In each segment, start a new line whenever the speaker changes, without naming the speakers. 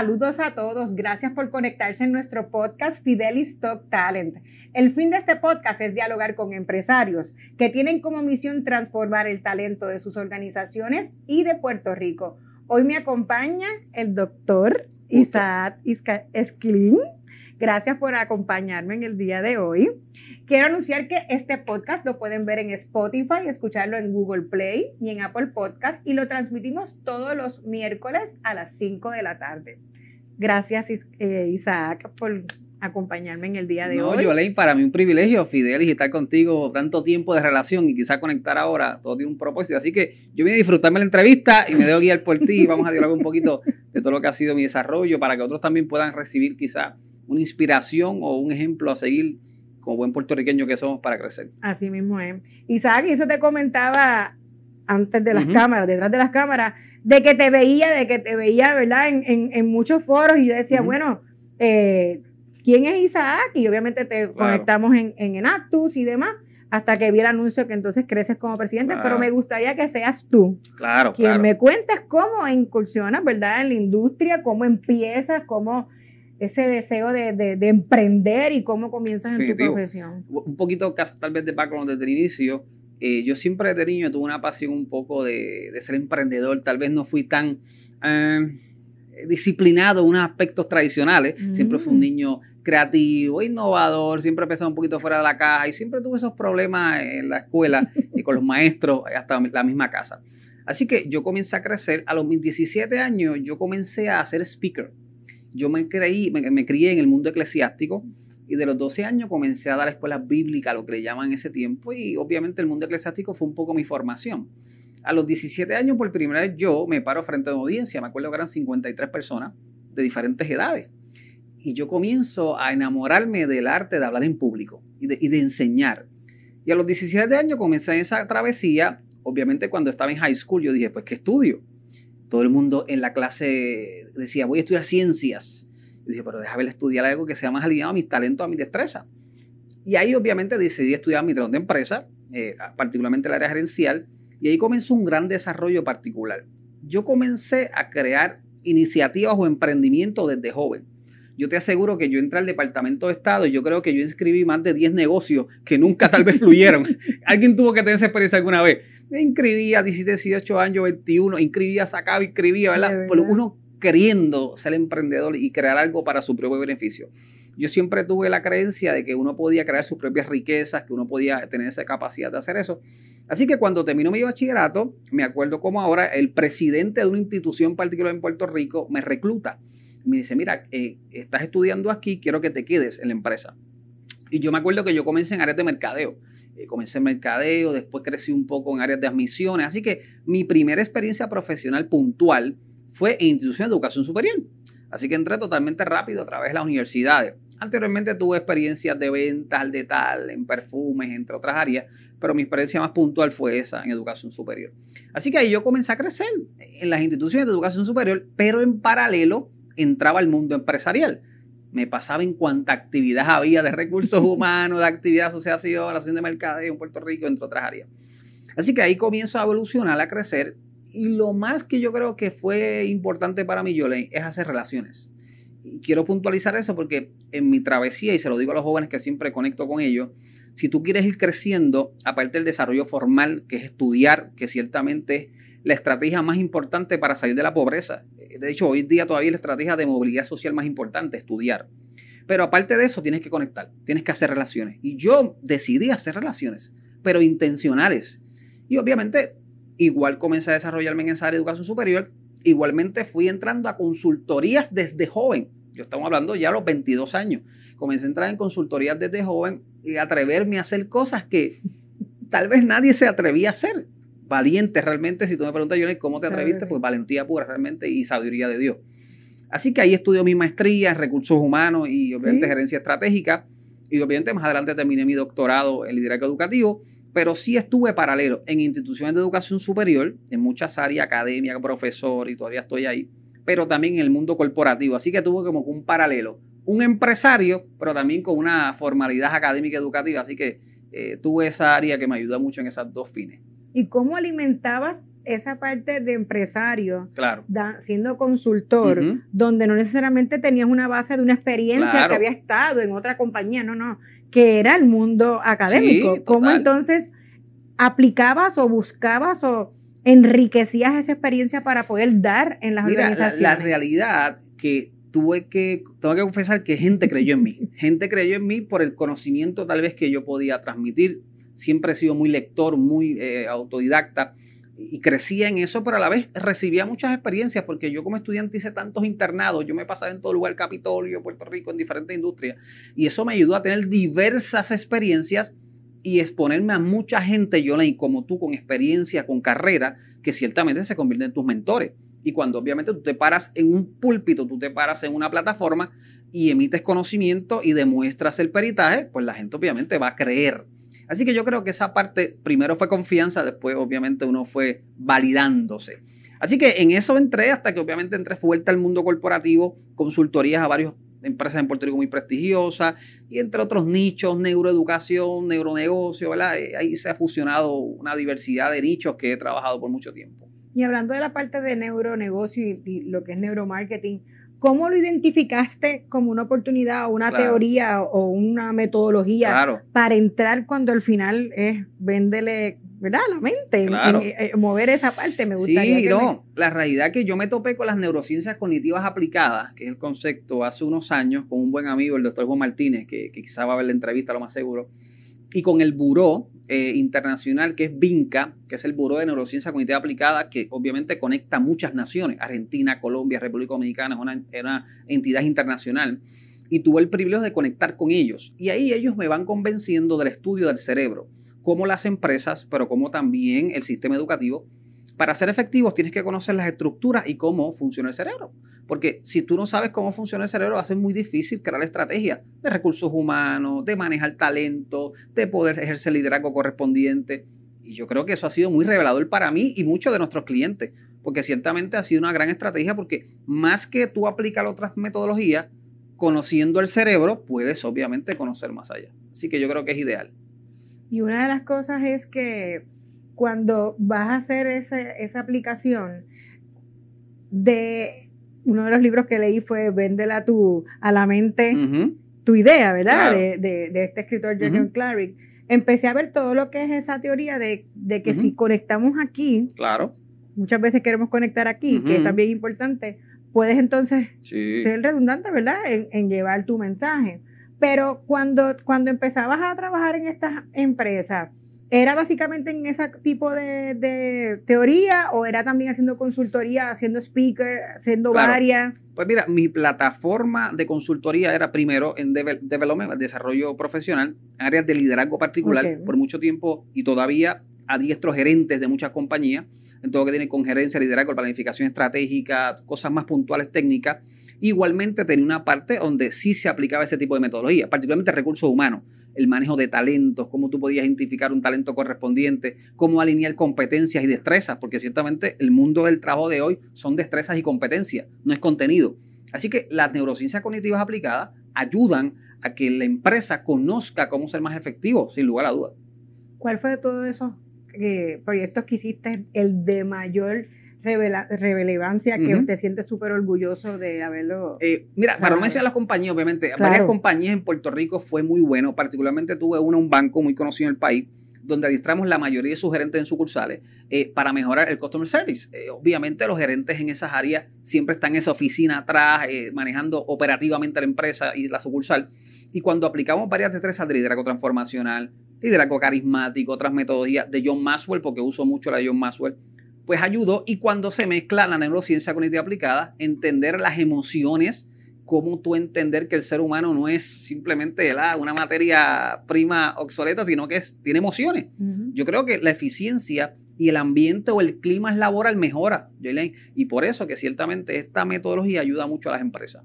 Saludos a todos, gracias por conectarse en nuestro podcast Fidelis Talk Talent. El fin de este podcast es dialogar con empresarios que tienen como misión transformar el talento de sus organizaciones y de Puerto Rico. Hoy me acompaña el doctor Isaac Esquilín. Gracias por acompañarme en el día de hoy. Quiero anunciar que este podcast lo pueden ver en Spotify, escucharlo en Google Play y en Apple Podcast y lo transmitimos todos los miércoles a las 5 de la tarde. Gracias eh, Isaac por acompañarme en el día de hoy.
No, Yolene, para mí un privilegio, Fidel, y estar contigo tanto tiempo de relación y quizá conectar ahora, todo tiene un propósito. Así que yo vine a disfrutarme la entrevista y me debo guiar por ti y vamos a dialogar un poquito de todo lo que ha sido mi desarrollo para que otros también puedan recibir quizá una inspiración o un ejemplo a seguir como buen puertorriqueño que somos para crecer.
Así mismo es. Isaac, y eso te comentaba antes de las cámaras, detrás de las cámaras, de que te veía, de que te veía, ¿verdad? En, muchos foros y yo decía, bueno, eh, ¿quién es Isaac? Y obviamente te conectamos en, en Enactus y demás hasta que vi el anuncio que entonces creces como presidente, pero me gustaría que seas tú.
Claro,
quien me cuentes cómo incursionas, ¿verdad? En la industria, cómo empiezas, cómo ese deseo de, emprender y cómo comienzas en tu profesión.
Un poquito tal vez de background desde el inicio. Eh, yo siempre desde niño tuve una pasión un poco de, ser emprendedor. Tal vez no fui tan eh, disciplinado en unos aspectos tradicionales. Siempre fui un mm. niño creativo, innovador, siempre pensaba un poquito fuera de la caja y siempre tuve esos problemas en la escuela y con los maestros hasta la misma casa. Así que yo comencé a crecer, a los 17 años yo comencé a ser speaker yo me, creí, me, crié en el mundo eclesiástico y de los 12 años comencé a dar escuelas bíblicas, lo que le llaman en ese tiempo, y obviamente el mundo eclesiástico fue un poco mi formación. A los 17 años, por primera vez, yo me paro frente a una audiencia, me acuerdo que eran 53 personas de diferentes edades, y yo comienzo a enamorarme del arte de hablar en público y de, y de enseñar. Y a los 17 años comencé esa travesía, obviamente cuando estaba en high school, yo dije, pues, ¿qué estudio? todo el mundo en la clase decía, voy a estudiar ciencias. Dije, pero déjame estudiar algo que sea más alineado a mis talentos, a mi destreza. Y ahí obviamente decidí estudiar mi de empresa, eh, particularmente el área gerencial, y ahí comenzó un gran desarrollo particular. Yo comencé a crear iniciativas o emprendimientos desde joven. Yo te aseguro que yo entré al Departamento de Estado y yo creo que yo inscribí más de 10 negocios que nunca tal vez fluyeron. Alguien tuvo que tener esa experiencia alguna vez inscribía 17, 18 años, 21, inscribía, sacaba, inscribía, ¿verdad? Pero uno queriendo ser emprendedor y crear algo para su propio beneficio. Yo siempre tuve la creencia de que uno podía crear sus propias riquezas, que uno podía tener esa capacidad de hacer eso. Así que cuando terminó mi bachillerato, me acuerdo como ahora el presidente de una institución particular en Puerto Rico me recluta. Me dice, mira, eh, estás estudiando aquí, quiero que te quedes en la empresa. Y yo me acuerdo que yo comencé en áreas de mercadeo. Eh, comencé en mercadeo, después crecí un poco en áreas de admisiones. Así que mi primera experiencia profesional puntual fue en institución de educación superior. Así que entré totalmente rápido a través de las universidades. Anteriormente tuve experiencias de ventas al detal, en perfumes, entre otras áreas, pero mi experiencia más puntual fue esa en educación superior. Así que ahí yo comencé a crecer en las instituciones de educación superior, pero en paralelo entraba al mundo empresarial me pasaba en cuánta actividad había de recursos humanos, de actividad de asociación, la asociación de mercadeo en Puerto Rico, entre otras áreas. Así que ahí comienzo a evolucionar, a crecer. Y lo más que yo creo que fue importante para mí, Yolene, es hacer relaciones. Y quiero puntualizar eso porque en mi travesía, y se lo digo a los jóvenes que siempre conecto con ellos, si tú quieres ir creciendo, aparte del desarrollo formal, que es estudiar, que ciertamente es la estrategia más importante para salir de la pobreza. De hecho, hoy día todavía la estrategia de movilidad social más importante, estudiar. Pero aparte de eso, tienes que conectar, tienes que hacer relaciones. Y yo decidí hacer relaciones, pero intencionales. Y obviamente, igual comencé a desarrollarme en esa área de educación superior, igualmente fui entrando a consultorías desde joven. Yo estamos hablando ya a los 22 años. Comencé a entrar en consultorías desde joven y atreverme a hacer cosas que tal vez nadie se atrevía a hacer valiente realmente. Si tú me preguntas, Johnny, ¿cómo te atreviste? Pues valentía pura realmente y sabiduría de Dios. Así que ahí estudió mi maestría en recursos humanos y obviamente gerencia estratégica. Y obviamente más adelante terminé mi doctorado en liderazgo educativo, pero sí estuve paralelo en instituciones de educación superior, en muchas áreas, academia, profesor, y todavía estoy ahí, pero también en el mundo corporativo. Así que tuve como un paralelo. Un empresario, pero también con una formalidad académica educativa. Así que eh, tuve esa área que me ayudó mucho en esas dos fines.
¿Y cómo alimentabas esa parte de empresario,
claro.
siendo consultor, donde no necesariamente tenías una base de una experiencia que había estado en otra compañía, no, no, que era el mundo académico? ¿Cómo entonces aplicabas o buscabas o enriquecías esa experiencia para poder dar en las organizaciones?
La, la realidad que tuve que, tengo que confesar que gente creyó en mí. Gente creyó en mí por el conocimiento tal vez que yo podía transmitir. Siempre he sido muy lector, muy eh, autodidacta y crecía en eso, pero a la vez recibía muchas experiencias porque yo como estudiante hice tantos internados, yo me pasaba en todo lugar, Capitolio, Puerto Rico, en diferentes industrias, y eso me ayudó a tener diversas experiencias y exponerme a mucha gente, yo leí como tú, con experiencia, con carrera, que ciertamente se convierten en tus mentores. Y cuando obviamente tú te paras en un púlpito, tú te paras en una plataforma y emites conocimiento y demuestras el peritaje, pues la gente obviamente va a creer. Así que yo creo que esa parte primero fue confianza, después obviamente uno fue validándose. Así que en eso entré hasta que obviamente entré fuerte al mundo corporativo, consultorías a varias empresas en Puerto Rico muy prestigiosas y entre otros nichos, neuroeducación, neuronegocio, ¿verdad? Eh, ahí se ha fusionado una diversidad de nichos que he trabajado por mucho tiempo.
Y hablando de la parte de neuronegocio y, y lo que es neuromarketing, ¿cómo lo identificaste como una oportunidad o una teoría o una metodología para entrar cuando al final es véndele ¿verdad? La mente, eh, mover esa parte, me gustaría.
Sí, no, la realidad que yo me topé con las neurociencias cognitivas aplicadas, que es el concepto, hace unos años con un buen amigo, el doctor Juan Martínez, que, que quizá va a ver la entrevista lo más seguro, y con el buró eh, internacional que es VINCA, que es el Buró de Neurociencia Cognitiva Aplicada, que obviamente conecta muchas naciones, Argentina, Colombia, República Dominicana, es una, una entidad internacional, y tuve el privilegio de conectar con ellos. Y ahí ellos me van convenciendo del estudio del cerebro, cómo las empresas, pero como también el sistema educativo, para ser efectivos tienes que conocer las estructuras y cómo funciona el cerebro. Porque si tú no sabes cómo funciona el cerebro, va a ser muy difícil crear estrategias de recursos humanos, de manejar talento, de poder ejercer liderazgo correspondiente. Y yo creo que eso ha sido muy revelador para mí y muchos de nuestros clientes, porque ciertamente ha sido una gran estrategia, porque más que tú aplicar otras metodologías, conociendo el cerebro, puedes obviamente conocer más allá. Así que yo creo que es ideal.
Y una de las cosas es que cuando vas a hacer esa aplicación de uno de los libros que leí fue Véndela tu, a la mente tu idea, ¿verdad? De, este escritor Jason Clarick. Empecé a ver todo lo que es esa teoría de, que si conectamos aquí,
claro.
muchas veces queremos conectar aquí, que es también importante, puedes entonces ser redundante, ¿verdad? En, en, llevar tu mensaje. Pero cuando, cuando empezabas a trabajar en estas empresas, ¿Era básicamente en ese tipo de, teoría o era también haciendo consultoría, haciendo speaker, haciendo varias?
Pues mira, mi plataforma de consultoría era primero en development, desarrollo profesional, áreas de liderazgo particular, por mucho tiempo y todavía a diestros gerentes de muchas compañías, en todo lo que tiene con gerencia, liderazgo, planificación estratégica, cosas más puntuales técnicas. Igualmente tenía una parte donde sí se aplicaba ese tipo de metodología, particularmente recursos humanos el manejo de talentos, cómo tú podías identificar un talento correspondiente, cómo alinear competencias y destrezas, porque ciertamente el mundo del trabajo de hoy son destrezas y competencias, no es contenido. Así que las neurociencias cognitivas aplicadas ayudan a que la empresa conozca cómo ser más efectivo, sin lugar a dudas.
¿Cuál fue de todos esos eh, proyectos que hiciste el de mayor relevancia que te sientes súper orgulloso de haberlo.
Eh, mira, para no mencionar las compañías, obviamente, varias compañías en Puerto Rico fue muy bueno, particularmente tuve una, un banco muy conocido en el país, donde adiestramos la mayoría de sus gerentes en sucursales eh, para mejorar el customer service. Eh, obviamente los gerentes en esas áreas siempre están en esa oficina atrás, manejando operativamente la empresa y la sucursal. Y cuando aplicamos varias destrezas de liderazgo transformacional, liderazgo carismático, otras metodologías de John Maxwell, porque uso mucho la de John Maxwell, pues ayudó. Y cuando se mezcla la neurociencia cognitiva aplicada, entender las emociones, cómo tú entender que el ser humano no es simplemente una materia prima obsoleta, sino que es, tiene emociones. Yo creo que la eficiencia y el ambiente o el clima laboral mejora, y por eso que ciertamente esta metodología ayuda mucho a las empresas.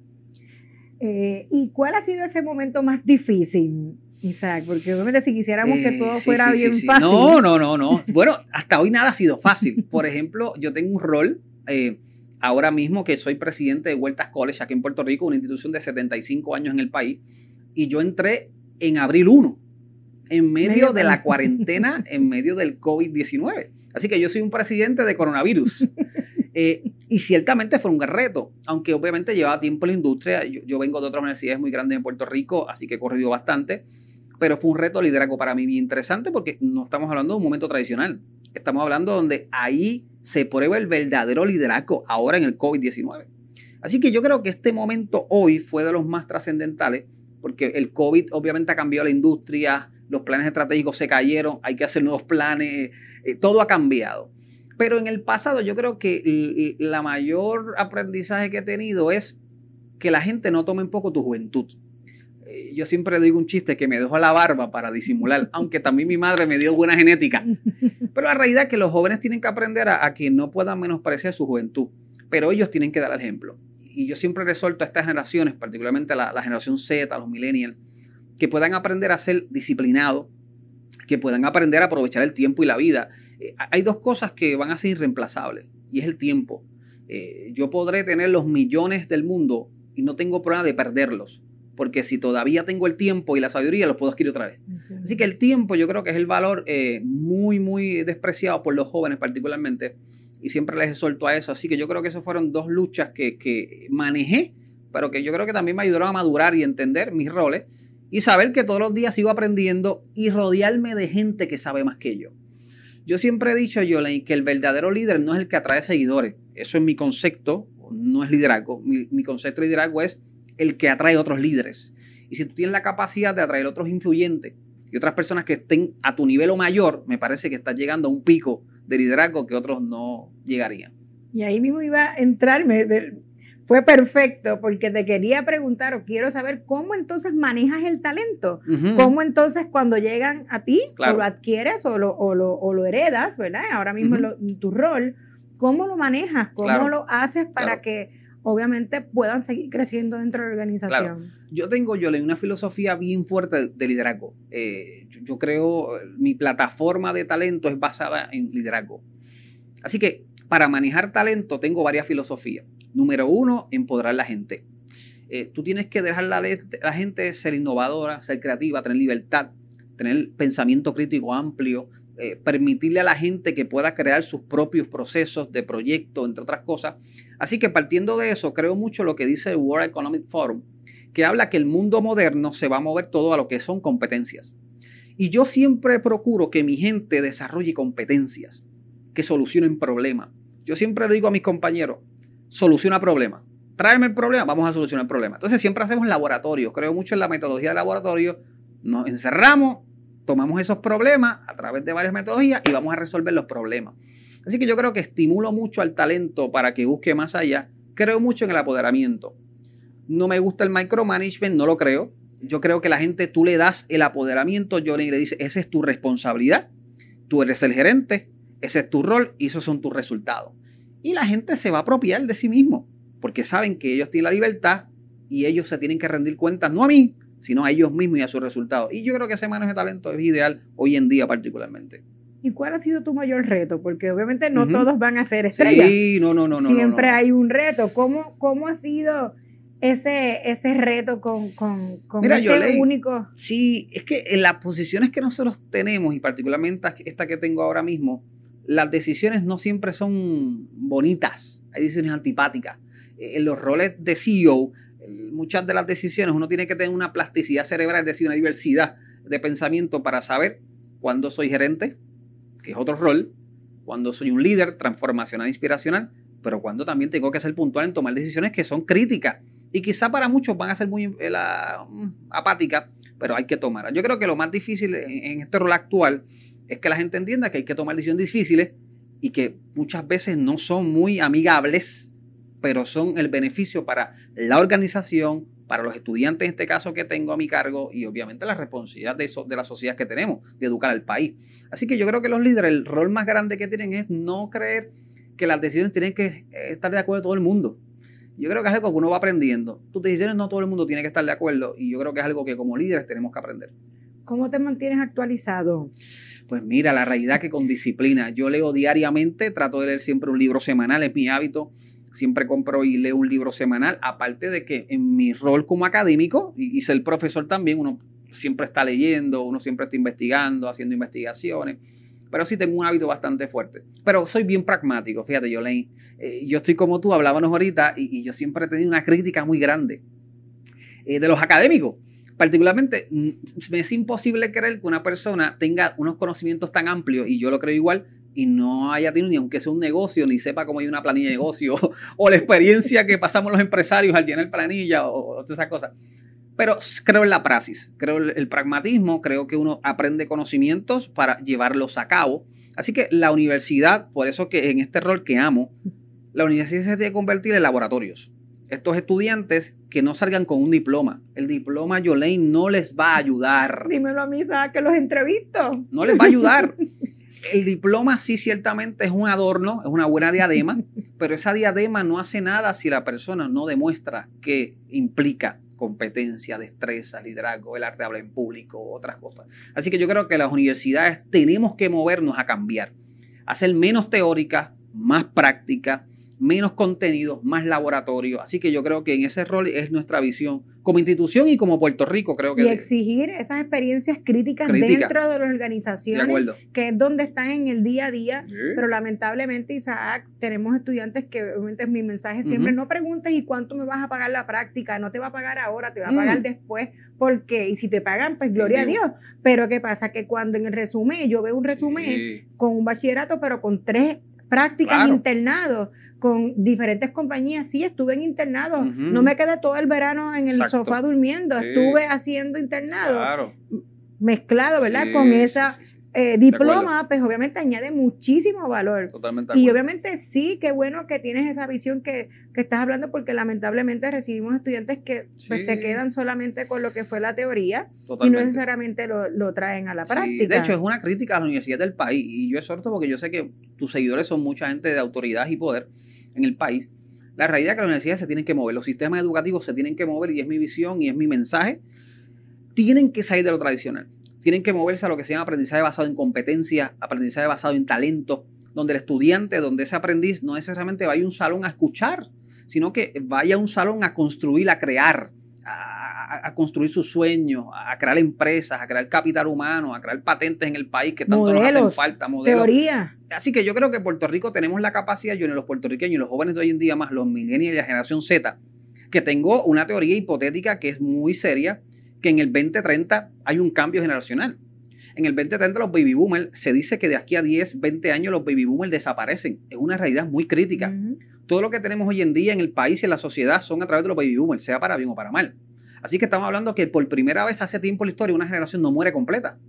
Eh, ¿Y cuál ha sido ese momento más difícil, Isaac? Porque obviamente si quisiéramos que todo eh, fuera bien fácil.
No, no, no, no. Bueno, hasta hoy nada ha sido fácil. Por ejemplo, yo tengo un rol eh, ahora mismo que soy presidente de Vueltas College aquí en Puerto Rico, una institución de 75 años en el país, y yo entré en abril 1. en medio de la cuarentena, en medio del COVID-19. Así que yo soy un presidente de coronavirus. Eh, y ciertamente fue un gran reto, aunque obviamente llevaba tiempo en la industria. Yo, vengo de otras universidades muy grandes en Puerto Rico, así que he corrido bastante. Pero fue un reto liderazgo para mí bien interesante porque no estamos hablando de un momento tradicional. Estamos hablando donde ahí se prueba el verdadero liderazgo ahora en el COVID-19. Así que yo creo que este momento hoy fue de los más trascendentales porque el COVID obviamente ha cambiado la industria, los planes estratégicos se cayeron, hay que hacer nuevos planes, eh, todo ha cambiado. Pero en el pasado yo creo que la mayor aprendizaje que he tenido es que la gente no tome un poco tu juventud. Yo siempre digo un chiste que me dejó la barba para disimular, aunque también mi madre me dio buena genética. Pero la realidad es que los jóvenes tienen que aprender a, que no puedan menospreciar su juventud, pero ellos tienen que dar el ejemplo. Y yo siempre resuelto a estas generaciones, particularmente la generación Z, a los millennials, que puedan aprender a ser disciplinados, que puedan aprender a aprovechar el tiempo y la vida. Eh, hay dos cosas que van a ser irreemplazables y es el tiempo. Eh, yo podré tener los millones del mundo y no tengo problema de perderlos, porque si todavía tengo el tiempo y la sabiduría, los puedo adquirir otra vez. Así que el tiempo yo creo que es el valor eh, muy, muy despreciado por los jóvenes particularmente y siempre les exhorto a eso. Así que yo creo que esas fueron dos luchas que, que manejé, pero que yo creo que también me ayudaron a madurar y entender mis roles y saber que todos los días sigo aprendiendo y rodearme de gente que sabe más que yo. Yo siempre he dicho, Yolene, que el verdadero líder no es el que atrae seguidores. Eso es mi concepto, no es liderazgo. Mi, concepto de liderazgo es el que atrae otros líderes. Y si tú tienes la capacidad de atraer otros influyentes y otras personas que estén a tu nivel o mayor, me parece que estás llegando a un pico de liderazgo que otros no llegarían.
Y ahí mismo iba a entrar, me, fue perfecto porque te quería preguntar o quiero saber cómo entonces manejas el talento, cómo entonces cuando llegan a ti o lo adquieres o lo, o lo, heredas, ¿verdad? Ahora mismo tu rol, ¿cómo lo manejas? ¿Cómo lo haces para que obviamente puedan seguir creciendo dentro de la organización?
Yo tengo, yo una filosofía bien fuerte de liderazgo. Eh, yo creo, mi plataforma de talento es basada en liderazgo. Así que para manejar talento tengo varias filosofías. Número uno, empoderar a la gente. Eh, tú tienes que dejar a la, gente ser innovadora, ser creativa, tener libertad, tener pensamiento crítico amplio, eh, permitirle a la gente que pueda crear sus propios procesos de proyecto, entre otras cosas. Así que partiendo de eso, creo mucho lo que dice el World Economic Forum, que habla que el mundo moderno se va a mover todo a lo que son competencias. Y yo siempre procuro que mi gente desarrolle competencias, que solucionen problemas. Yo siempre le digo a mis compañeros, soluciona problemas. Tráeme el problema, vamos a solucionar el problema. Entonces siempre hacemos laboratorios. Creo mucho en la metodología de laboratorio. Nos encerramos, tomamos esos problemas a través de varias metodologías y vamos a resolver los problemas. Así que yo creo que estimulo mucho al talento para que busque más allá. Creo mucho en el apoderamiento. No me gusta el micromanagement, no lo creo. Yo creo que la gente, tú le das el apoderamiento, yo le dice, esa es tu responsabilidad. Tú eres el gerente, ese es tu rol y esos son tus resultados. Y la gente se va a apropiar de sí mismo, porque saben que ellos tienen la libertad y ellos se tienen que rendir cuentas, no a mí, sino a ellos mismos y a sus resultados. Y yo creo que ese manejo de talento es ideal hoy en día particularmente.
¿Y cuál ha sido tu mayor reto? Porque obviamente no todos van a ser estrellas.
Sí, no, no, no.
Siempre hay un reto. ¿Cómo, cómo ha sido ese, ese reto con, con, con este único?
Sí, es que en las posiciones que nosotros tenemos, y particularmente esta que tengo ahora mismo, las decisiones no siempre son bonitas, hay decisiones antipáticas. Eh, en los roles de CEO, muchas de las decisiones uno tiene que tener una plasticidad cerebral, es decir, una diversidad de pensamiento para saber cuándo soy gerente, que es otro rol, cuándo soy un líder transformacional, inspiracional, pero cuando también tengo que ser puntual en tomar decisiones que son críticas y quizá para muchos van a ser muy eh, mm, apáticas, pero hay que tomar. Yo creo que lo más difícil en este rol actual es que la gente entienda que hay que tomar decisiones difíciles y que muchas veces no son muy amigables, pero son el beneficio para la organización, para los estudiantes en este caso que tengo a mi cargo y obviamente la responsabilidad de, de la sociedad que tenemos, de educar al país. Así que yo creo que los líderes, el rol más grande que tienen es no creer que las decisiones tienen que estar de acuerdo todo el mundo. Yo creo que es algo que uno va aprendiendo. Tus decisiones no todo el mundo tiene que estar de acuerdo y yo creo que es algo que como líderes tenemos que aprender.
¿Cómo te mantienes actualizado?
Pues mira, la realidad que con disciplina. Yo leo diariamente, trato de leer siempre un libro semanal, es mi hábito. Siempre compro y leo un libro semanal, aparte de que en mi rol como académico y, ser profesor también, uno siempre está leyendo, uno siempre está investigando, haciendo investigaciones. Pero sí tengo un hábito bastante fuerte. Pero soy bien pragmático, fíjate, Jolene. Eh, yo estoy como tú, hablábamos ahorita, y, yo siempre he tenido una crítica muy grande eh, de los académicos. Particularmente, mm, me es imposible creer que una persona tenga unos conocimientos tan amplios, y yo lo creo igual, y no haya tenido ni aunque sea un negocio, ni sepa cómo hay una planilla de negocio, o la experiencia que pasamos los empresarios al llenar planilla, o, todas esas cosas. Pero creo en la praxis, creo en el pragmatismo, creo que uno aprende conocimientos para llevarlos a cabo. Así que la universidad, por eso que en este rol que amo, la universidad se tiene que convertir en laboratorios. Estos estudiantes que no salgan con un diploma. El diploma Yolene no les va a ayudar.
Dímelo a mí, ¿sabes? Que los entrevisto.
No les va a ayudar. El diploma sí ciertamente es un adorno, es una buena diadema, pero esa diadema no hace nada si la persona no demuestra que implica competencia, destreza, liderazgo, el arte de hablar en público, otras cosas. Así que yo creo que las universidades tenemos que movernos a cambiar, a ser menos teóricas, más prácticas, menos contenido, más laboratorio. Así que yo creo que en ese rol es nuestra visión como institución y como Puerto Rico, creo que.
Y exigir esas experiencias críticas dentro de las organizaciones, que es donde están en el día a día. Pero lamentablemente, Isaac, tenemos estudiantes que, obviamente, mi mensaje siempre: no preguntes y cuánto me vas a pagar la práctica, no te va a pagar ahora, te va a pagar mm. después. ¿Por qué? Y si te pagan, pues gloria a Dios. Pero ¿qué pasa? Que cuando en el resumen, yo veo un resumen con un bachillerato, pero con tres prácticas internados con diferentes compañías. Sí, estuve en internado. No me quedé todo el verano en el sofá durmiendo. Estuve haciendo internado. Mezclado, ¿verdad? con esa eh, diploma, pues obviamente añade muchísimo valor.
Totalmente.
Y obviamente sí, qué bueno que tienes esa visión que, estás hablando, porque lamentablemente recibimos estudiantes que pues, se quedan solamente con lo que fue la teoría y no necesariamente lo, traen a la práctica.
De hecho, es una crítica a la universidad del país y yo exhorto porque yo sé que tus seguidores son mucha gente de autoridad y poder en el país. La realidad es que las universidades se tienen que mover, los sistemas educativos se tienen que mover y es mi visión y es mi mensaje. Tienen que salir de lo tradicional tienen que moverse a lo que se llama aprendizaje basado en competencia, aprendizaje basado en talento, donde el estudiante, donde ese aprendiz no necesariamente vaya a un salón a escuchar, sino que vaya a un salón a construir, a crear, a, construir sus sueños, a crear empresas, a crear capital humano, a crear patentes en el país que tanto nos hacen falta,
modelos. Teoría.
Así que yo creo que en Puerto Rico tenemos la capacidad, yo en los puertorriqueños y los jóvenes de hoy en día, más los millennials y la generación Z, que tengo una teoría hipotética que es muy seria, que en el 2030 hay un cambio generacional. En el 2030 los baby boomers, se dice que de aquí a 10, 20 años los baby boomers desaparecen. Es una realidad muy crítica. Todo lo que tenemos hoy en día en el país y en la sociedad son a través de los baby boomers, sea para bien o para mal. Así que estamos hablando que por primera vez hace tiempo en la historia una generación no muere completa.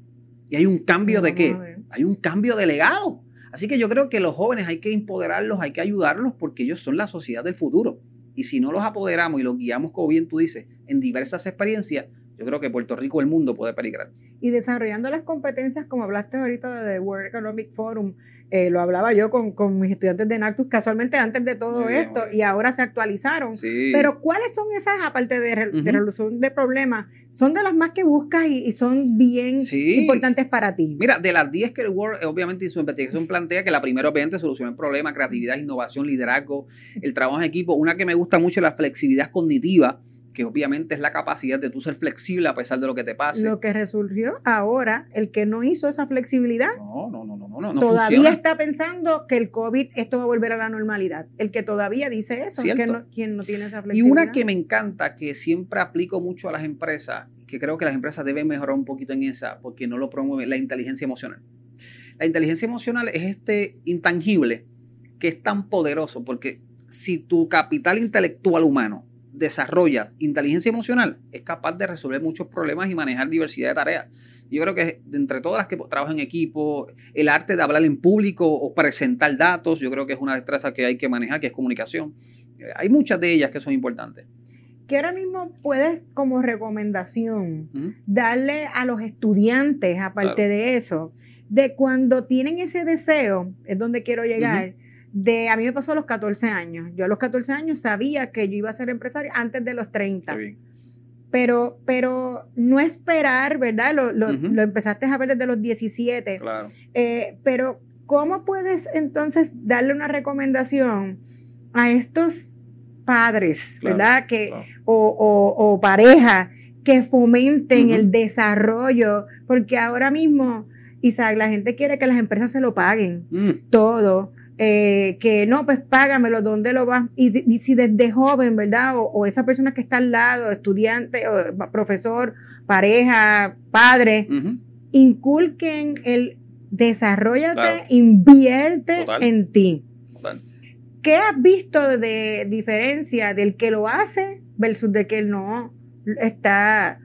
Y hay un cambio de qué? Hay un cambio de legado. Así que yo creo que los jóvenes hay que empoderarlos, hay que ayudarlos porque ellos son la sociedad del futuro. Y si no los apoderamos y los guiamos, como bien tú dices, en diversas experiencias, yo creo que Puerto Rico, el mundo puede peligrar.
Y desarrollando las competencias, como hablaste ahorita de World Economic Forum, eh, lo hablaba yo con, mis estudiantes de NACTUS casualmente antes de todo esto y ahora se actualizaron. Pero ¿cuáles son esas, aparte de, resolución de problemas, son de las más que buscas y, son bien importantes para ti?
Mira, de las 10 que el World, obviamente, en su investigación plantea que la primera, obviamente, soluciona el problema, creatividad, innovación, liderazgo, el trabajo en equipo. Una que me gusta mucho es la flexibilidad cognitiva que obviamente es la capacidad de tú ser flexible a pesar de lo que te pase.
Lo que resurgió ahora, el que no hizo esa flexibilidad,
no, no, no, no, no,
todavía está pensando que el COVID, esto va a volver a la normalidad. El que todavía dice eso, que no, quien no tiene esa flexibilidad.
Y una que me encanta, que siempre aplico mucho a las empresas, que creo que las empresas deben mejorar un poquito en esa, porque no lo promueve, la inteligencia emocional. La inteligencia emocional es este intangible que es tan poderoso, porque si tu capital intelectual humano desarrolla inteligencia emocional, es capaz de resolver muchos problemas y manejar diversidad de tareas. Yo creo que entre todas las que trabajan en equipo, el arte de hablar en público o presentar datos, yo creo que es una destreza que hay que manejar, que es comunicación. Eh, hay muchas de ellas que son importantes.
¿Qué ahora mismo puedes, como recomendación, darle a los estudiantes, aparte de eso, de cuando tienen ese deseo, es donde quiero llegar? De, a mí me pasó a los 14 años. Yo a los 14 años sabía que yo iba a ser empresario antes de los 30. Pero, pero no esperar, ¿verdad? Lo, lo, empezaste a ver desde los 17.
Claro.
Eh, pero, ¿cómo puedes entonces darle una recomendación a estos padres, ¿verdad? Que, o, o, o pareja que fomenten el desarrollo, porque ahora mismo, Isaac, la gente quiere que las empresas se lo paguen
Mm.
todo. Eh, que no, pues págamelo, ¿dónde lo vas? Y, y si desde joven, ¿verdad? O, o esa persona que está al lado, estudiante, o profesor, pareja, padre, inculquen el desarrollate,
Claro.
invierte
Total.
en ti.
Total.
¿Qué has visto de diferencia del que lo hace versus de que no está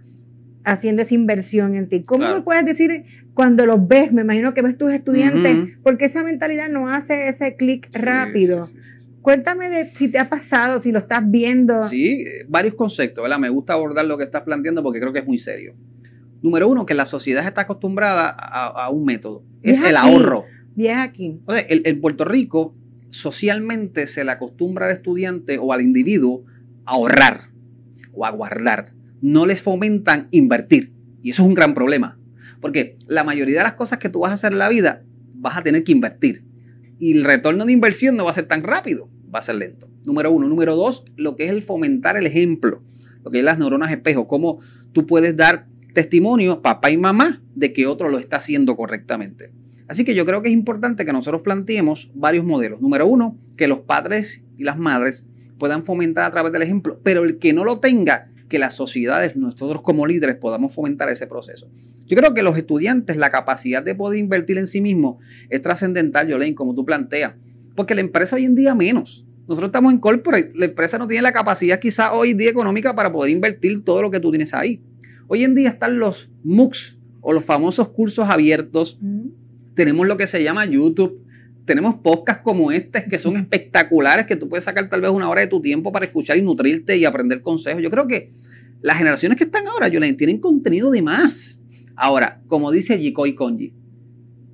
haciendo esa inversión en ti? ¿Cómo
Claro.
me puedes decir cuando los ves? Me imagino que ves tus estudiantes, porque esa mentalidad no hace ese clic
Sí,
rápido.
sí, sí, sí.
Cuéntame de si te ha pasado, si lo estás viendo.
Sí, eh, varios conceptos, ¿verdad? Me gusta abordar lo que estás planteando porque creo que es muy serio. Número uno, que la sociedad está acostumbrada a, a un método. Es el
aquí.
ahorro.
Aquí.
O sea, el- en Puerto Rico, socialmente se le acostumbra al estudiante o al individuo a ahorrar o a guardar. No les fomentan invertir. Y eso es un gran problema. Porque la mayoría de las cosas que tú vas a hacer en la vida, vas a tener que invertir. Y el retorno de inversión no va a ser tan rápido, va a ser lento. Número uno. Número dos, lo que es el fomentar el ejemplo. Lo que es las neuronas espejo. Cómo tú puedes dar testimonio, papá y mamá, de que otro lo está haciendo correctamente. Así que yo creo que es importante que nosotros planteemos varios modelos. Número uno, que los padres y las madres puedan fomentar a través del ejemplo, pero el que no lo tenga, que las sociedades, nosotros como líderes, podamos fomentar ese proceso. Yo creo que los estudiantes, la capacidad de poder invertir en sí mismo es trascendental, Yolene, como tú planteas, porque la empresa hoy en día menos. Nosotros estamos en corporate, la empresa no tiene la capacidad quizá hoy día económica para poder invertir todo lo que tú tienes ahí. Hoy en día están los MOOCs o los famosos cursos abiertos tenemos lo que se llama YouTube, tenemos podcasts como este que son espectaculares, que tú puedes sacar tal vez una hora de tu tiempo para escuchar y nutrirte y aprender consejos. Yo creo que las generaciones que están ahora, Yolene, tienen contenido de más. Ahora, como dice Jikoi Konji,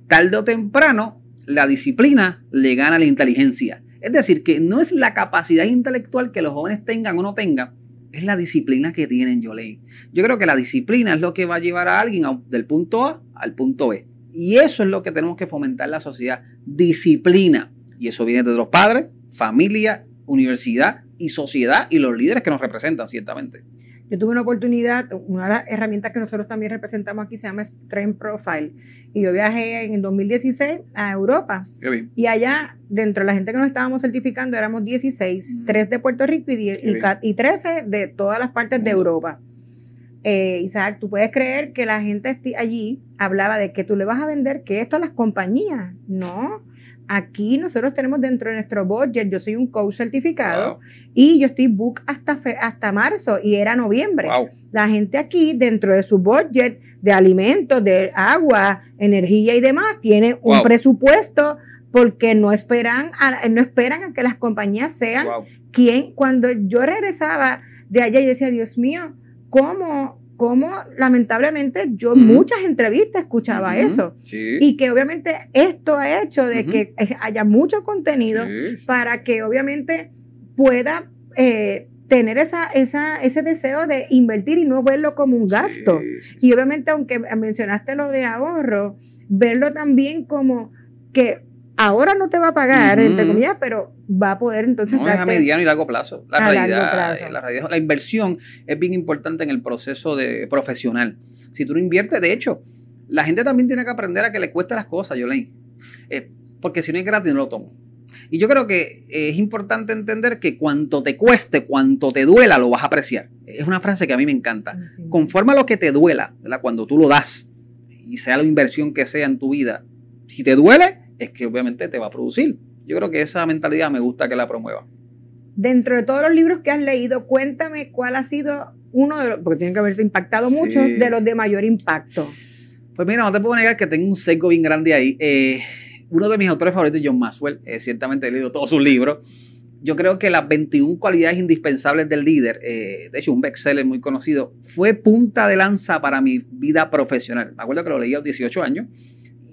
tarde o temprano la disciplina le gana a la inteligencia. Es decir, que no es la capacidad intelectual que los jóvenes tengan o no tengan, es la disciplina que tienen, Yolene. Yo creo que la disciplina es lo que va a llevar a alguien del punto A al punto B. Y eso es lo que tenemos que fomentar en la sociedad, disciplina. Y eso viene de los padres, familia, universidad y sociedad y los líderes que nos representan, ciertamente.
Yo tuve una oportunidad, una de las herramientas que nosotros también representamos aquí se llama Strength Profile. Y yo viajé en el 2016 a Europa. Y allá, dentro de la gente que nos estábamos certificando, éramos 16,
Mm.
3 de Puerto Rico y, 10
Qué
y, y 13 de todas las partes de. Europa. Eh, Isaac, tú puedes creer que la gente allí hablaba de que tú le vas a vender que esto a las compañías. No. Aquí nosotros tenemos dentro de nuestro budget, yo soy un coach certificado
Wow.
y yo estoy book hasta, fe- hasta marzo y era noviembre.
Wow.
La gente aquí, dentro de su budget de alimentos, de agua, energía y demás, tiene un presupuesto porque no esperan, a, no esperan a que las compañías sean quien, cuando yo regresaba de allá, yo decía, Dios mío, ¿cómo, cómo lamentablemente yo en muchas entrevistas escuchaba eso?
Sí.
Y que obviamente esto ha hecho de que haya mucho contenido
Sí,
para que obviamente pueda eh, tener esa, esa, ese deseo de invertir y no verlo como un gasto.
Sí.
Y obviamente, aunque mencionaste lo de ahorro, verlo también como que ahora no te va a pagar,
Ujú.
entre comillas, pero va a poder entonces
No, es a mediano y largo plazo. La
A largo
realidad,
plazo.
eh, la realidad, la inversión es bien importante en el proceso de profesional. Si tú no inviertes, de hecho, la gente también tiene que aprender a que le cueste las cosas, Yolene. Eh, porque si no es gratis, no lo tomo. Y yo creo que eh, es importante entender que cuanto te cueste, cuanto te duela, lo vas a apreciar. Es una frase que a mí me encanta.
Sí.
Conforme a lo que te duela, ¿verdad? cuando tú lo das, y sea la inversión que sea en tu vida, si te duele, es que obviamente te va a producir. Yo creo que esa mentalidad me gusta que la promueva.
Dentro de todos los libros que has leído, cuéntame cuál ha sido uno de los, porque tiene que haberte impactado
Sí.
mucho, de los de mayor impacto.
Pues mira, no te puedo negar que tengo un sesgo bien grande ahí. Eh, uno de mis autores favoritos John Maxwell. Eh, ciertamente he leído todos sus libros. Yo creo que las 21 cualidades indispensables del líder, eh, de hecho un bestseller muy conocido, fue punta de lanza para mi vida profesional. Me acuerdo que lo leí a los 18 años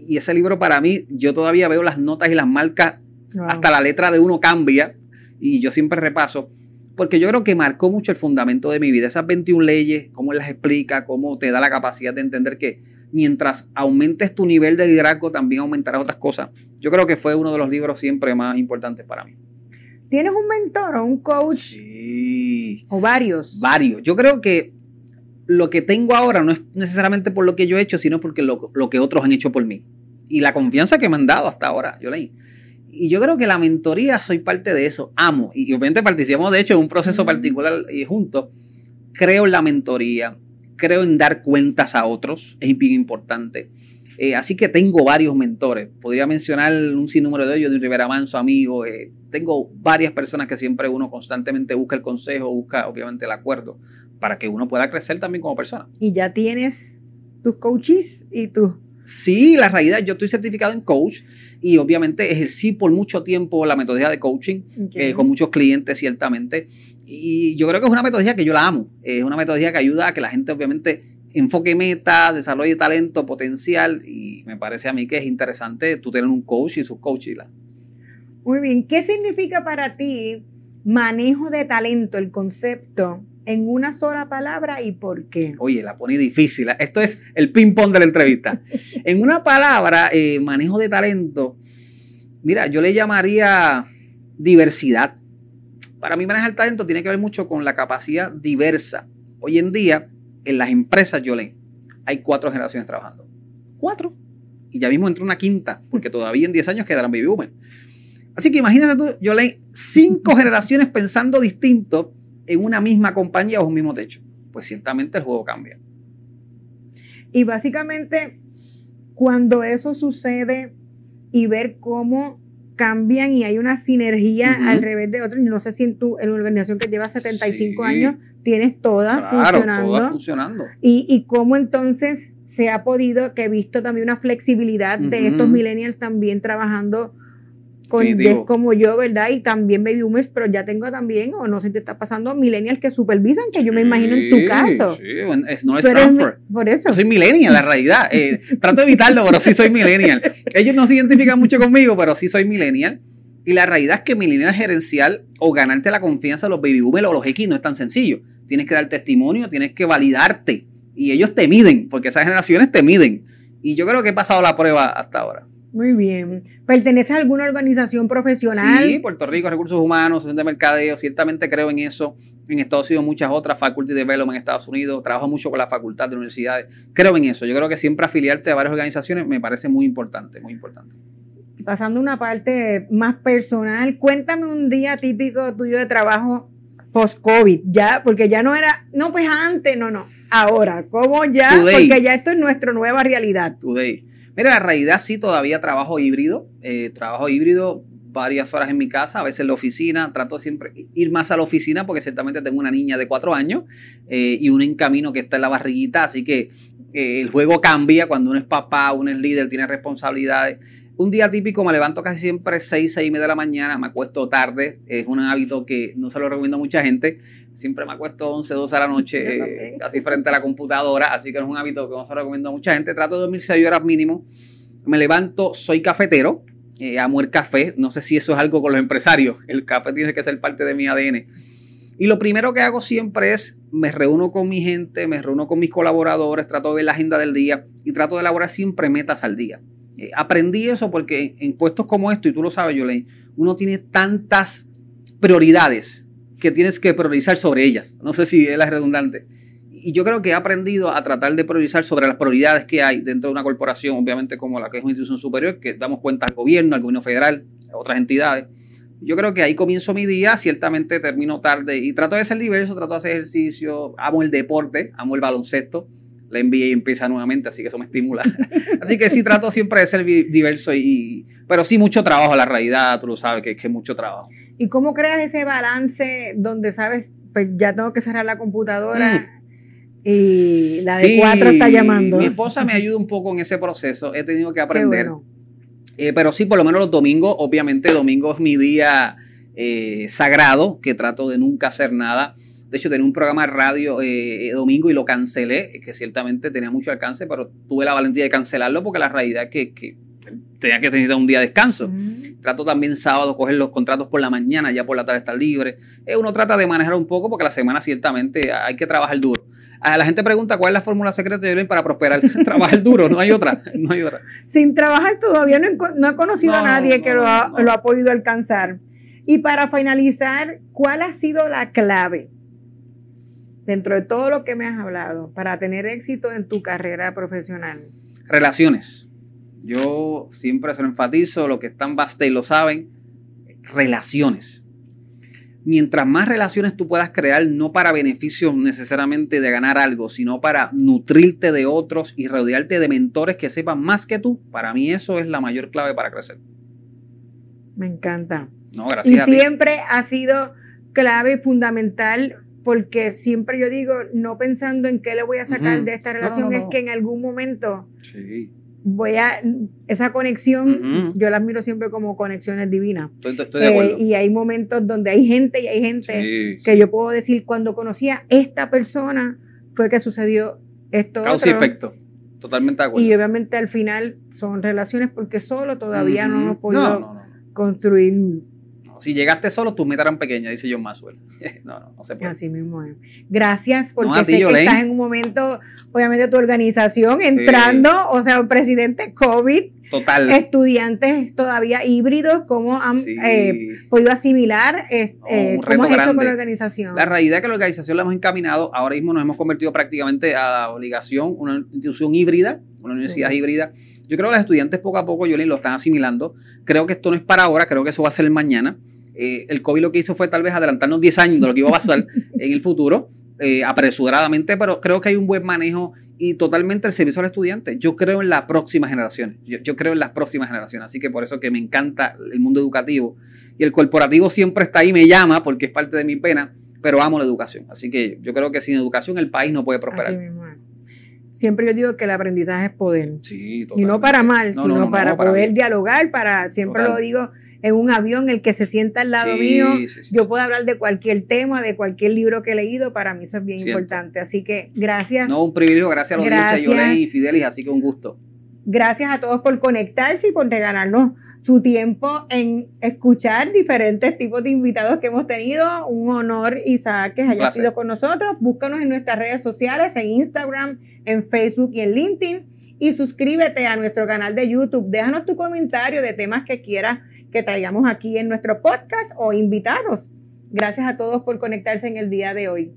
y ese libro para mí, yo todavía veo las notas y las marcas,
Wow.
hasta la letra de uno cambia y yo siempre repaso, porque yo creo que marcó mucho el fundamento de mi vida. Esas 21 leyes, cómo las explica, cómo te da la capacidad de entender que mientras aumentes tu nivel de liderazgo, también aumentarás otras cosas. Yo creo que fue uno de los libros siempre más importantes para mí.
¿Tienes un mentor o un coach
Sí.
o varios?
Varios. Yo creo que lo que tengo ahora no es necesariamente por lo que yo he hecho, sino porque lo, lo que otros han hecho por mí. Y la confianza que me han dado hasta ahora, yo leí. Y yo creo que la mentoría soy parte de eso, amo. Y obviamente participamos de hecho en un proceso particular y juntos. Creo en la mentoría, creo en dar cuentas a otros, es bien importante. Eh, así que tengo varios mentores. Podría mencionar un sinnúmero de ellos, de Rivera Manso, amigo. Eh, tengo varias personas que siempre uno constantemente busca el consejo, busca obviamente el acuerdo para que uno pueda crecer también como persona.
Y ya tienes tus coaches y tus...
Sí, la realidad, yo estoy certificado en coach y obviamente ejercí por mucho tiempo la metodología de coaching eh, con muchos clientes ciertamente. Y yo creo que es una metodología que yo la amo, es una metodología que ayuda a que la gente obviamente enfoque metas, desarrolle talento, potencial. Y me parece a mí que es interesante tú tener un coach y sus coaches.
Muy bien, ¿qué significa para ti manejo de talento, el concepto en una sola palabra y por qué?
Oye, la pone difícil. Esto es el ping-pong de la entrevista. en una palabra, eh, manejo de talento, mira, yo le llamaría diversidad. Para mí manejar talento tiene que ver mucho con la capacidad diversa. Hoy en día, en las empresas, yo le hay cuatro generaciones trabajando. Cuatro. Y ya mismo entró una quinta, porque todavía en 10 años quedarán baby boomers. Así que imagínate tú, yo leí cinco generaciones pensando distinto en una misma compañía o un mismo techo. Pues ciertamente el juego cambia.
Y básicamente, cuando eso sucede y ver cómo cambian y hay una sinergia al revés de otros, no sé si en, tu, en una organización que lleva 75 años tienes todas funcionando. Todas
funcionando.
Y, y cómo entonces se ha podido, que he visto también una flexibilidad de estos millennials también trabajando con como yo, ¿verdad? Y también baby boomers, pero ya tengo también, o no sé si te está pasando, millennials que supervisan, que yo me imagino en tu caso.
Sí, es, no es Stanford.
por eso.
soy millennial, la realidad. Eh, trato de evitarlo, pero sí soy millennial. Ellos no se identifican mucho conmigo, pero sí soy millennial. Y la realidad es que millennial gerencial o ganarte la confianza de los baby boomers o los X no es tan sencillo. Tienes que dar testimonio, tienes que validarte. Y ellos te miden, porque esas generaciones te miden. Y yo creo que he pasado la prueba hasta ahora.
Muy bien. ¿Perteneces a alguna organización profesional?
Sí, Puerto Rico, Recursos Humanos, Centro de Mercadeo, ciertamente creo en eso. En Estados Unidos muchas otras, Faculty Development en Estados Unidos, trabajo mucho con la facultad de universidades. Creo en eso. Yo creo que siempre afiliarte a varias organizaciones me parece muy importante, muy importante.
Pasando a una parte más personal, cuéntame un día típico tuyo de trabajo post-COVID, ya, porque ya no era, no, pues antes, no, no, ahora, ¿cómo ya? Porque ya esto es nuestra nueva realidad.
Today. Mira, la realidad sí todavía trabajo híbrido, eh, trabajo híbrido varias horas en mi casa, a veces en la oficina, trato siempre ir más a la oficina porque ciertamente tengo una niña de cuatro años eh, y uno en camino que está en la barriguita, así que eh, el juego cambia cuando uno es papá, uno es líder, tiene responsabilidades. Un día típico me levanto casi siempre 6, 6 y media de la mañana, me acuesto tarde, es un hábito que no se lo recomiendo a mucha gente, siempre me acuesto 11, 12 de la noche, eh, casi frente a la computadora, así que no es un hábito que no se recomiendo a mucha gente, trato de dormir 6 horas mínimo, me levanto, soy cafetero, eh, amo el café, no sé si eso es algo con los empresarios, el café tiene que ser parte de mi ADN. Y lo primero que hago siempre es, me reúno con mi gente, me reúno con mis colaboradores, trato de ver la agenda del día y trato de elaborar siempre metas al día. Eh, aprendí eso porque en puestos como esto, y tú lo sabes, Yolene, uno tiene tantas prioridades que tienes que priorizar sobre ellas. No sé si es la redundante. Y yo creo que he aprendido a tratar de priorizar sobre las prioridades que hay dentro de una corporación, obviamente como la que es una institución superior, que damos cuenta al gobierno, al gobierno federal, a otras entidades. Yo creo que ahí comienzo mi día, ciertamente termino tarde y trato de ser diverso, trato de hacer ejercicio, amo el deporte, amo el baloncesto, la NBA empieza nuevamente, así que eso me estimula. así que sí trato siempre de ser diverso, y, pero sí mucho trabajo, la realidad, tú lo sabes, que, es mucho trabajo.
¿Y cómo creas ese balance donde sabes, pues ya tengo que cerrar la computadora? Mm. Y la de cuatro está llamando.
Mi esposa me ayuda un poco en ese proceso. He tenido que aprender. Eh, pero sí, por lo menos los domingos, obviamente, domingo es mi día eh, sagrado, que trato de nunca hacer nada. De hecho, tenía un programa de radio eh, domingo y lo cancelé, que ciertamente tenía mucho alcance, pero tuve la valentía de cancelarlo porque la realidad es que, tenía que necesitar un día de descanso. Trato también sábado coger los contratos por la mañana, ya por la tarde estar libre. Eh, uno trata de manejar un poco porque la semana ciertamente hay que trabajar duro. A la gente pregunta cuál es la fórmula secreta de para prosperar. trabajar duro, no hay otra. No hay otra.
Sin trabajar todavía no he, conocido a nadie que lo ha podido alcanzar. Y para finalizar, ¿cuál ha sido la clave dentro de todo lo que me has hablado, para tener éxito en tu carrera profesional?
Relaciones. Yo siempre se lo enfatizo, los que están y lo saben, relaciones. Mientras más relaciones tú puedas crear, no para beneficio necesariamente de ganar algo, sino para nutrirte de otros y rodearte de mentores que sepan más que tú, para mí eso es la mayor clave para crecer.
Me encanta.
No, gracias.
Y siempre ha sido clave y fundamental porque siempre yo digo, no pensando en qué le voy a sacar de esta relación, es que en algún momento voy a, esa conexión, yo la miro siempre como conexiones divinas.
Estoy, de acuerdo.
Eh, y hay momentos donde hay gente y hay gente que yo puedo decir, cuando conocí a esta persona, fue que sucedió esto.
Causa y efecto. Totalmente de acuerdo.
Y obviamente al final son relaciones porque solo todavía no hemos podido construir
si llegaste solo, tus metas eran pequeñas, dice John Maxwell. no, no, no se puede.
Así mismo es. Gracias, porque sé que estás en un momento, obviamente, tu organización entrando, o sea, un presidente COVID.
Total.
Estudiantes todavía híbridos, ¿cómo han eh, podido asimilar? Eh, ¿Cómo has hecho con la organización?
La realidad es que la organización la hemos encaminado, ahora mismo nos hemos convertido prácticamente a la obligación, una institución híbrida, una universidad híbrida. Yo creo que los estudiantes poco a poco, Yolín, lo están asimilando. Creo que esto no es para ahora, creo que eso va a ser el mañana. Eh, el COVID lo que hizo fue tal vez adelantarnos 10 años de lo que iba a pasar en el futuro, eh, apresuradamente, pero creo que hay un buen manejo y totalmente el servicio al estudiante. Yo creo en las próximas generaciones. Yo, creo en las próximas generaciones. Así que por eso que me encanta el mundo educativo. Y el corporativo siempre está ahí, me llama porque es parte de mi pena, pero amo la educación. Así que yo creo que sin educación el país no puede prosperar.
Siempre yo digo que el aprendizaje es poder. Sí, y no para mal, sino para, poder dialogar, para, siempre lo digo, en un avión, el que se sienta al lado mío, yo puedo hablar de cualquier tema, de cualquier libro que he leído, para mí eso es bien importante. Así que gracias.
No, un privilegio, gracias a los gracias. y Fidelis, así que un gusto.
Gracias a todos por conectarse y por regalarnos su tiempo en escuchar diferentes tipos de invitados que hemos tenido. Un honor, Isaac, que haya sido con nosotros. Búscanos en nuestras redes sociales, en Instagram, en Facebook y en LinkedIn. Y suscríbete a nuestro canal de YouTube. Déjanos tu comentario de temas que quieras que traigamos aquí en nuestro podcast o invitados. Gracias a todos por conectarse en el día de hoy.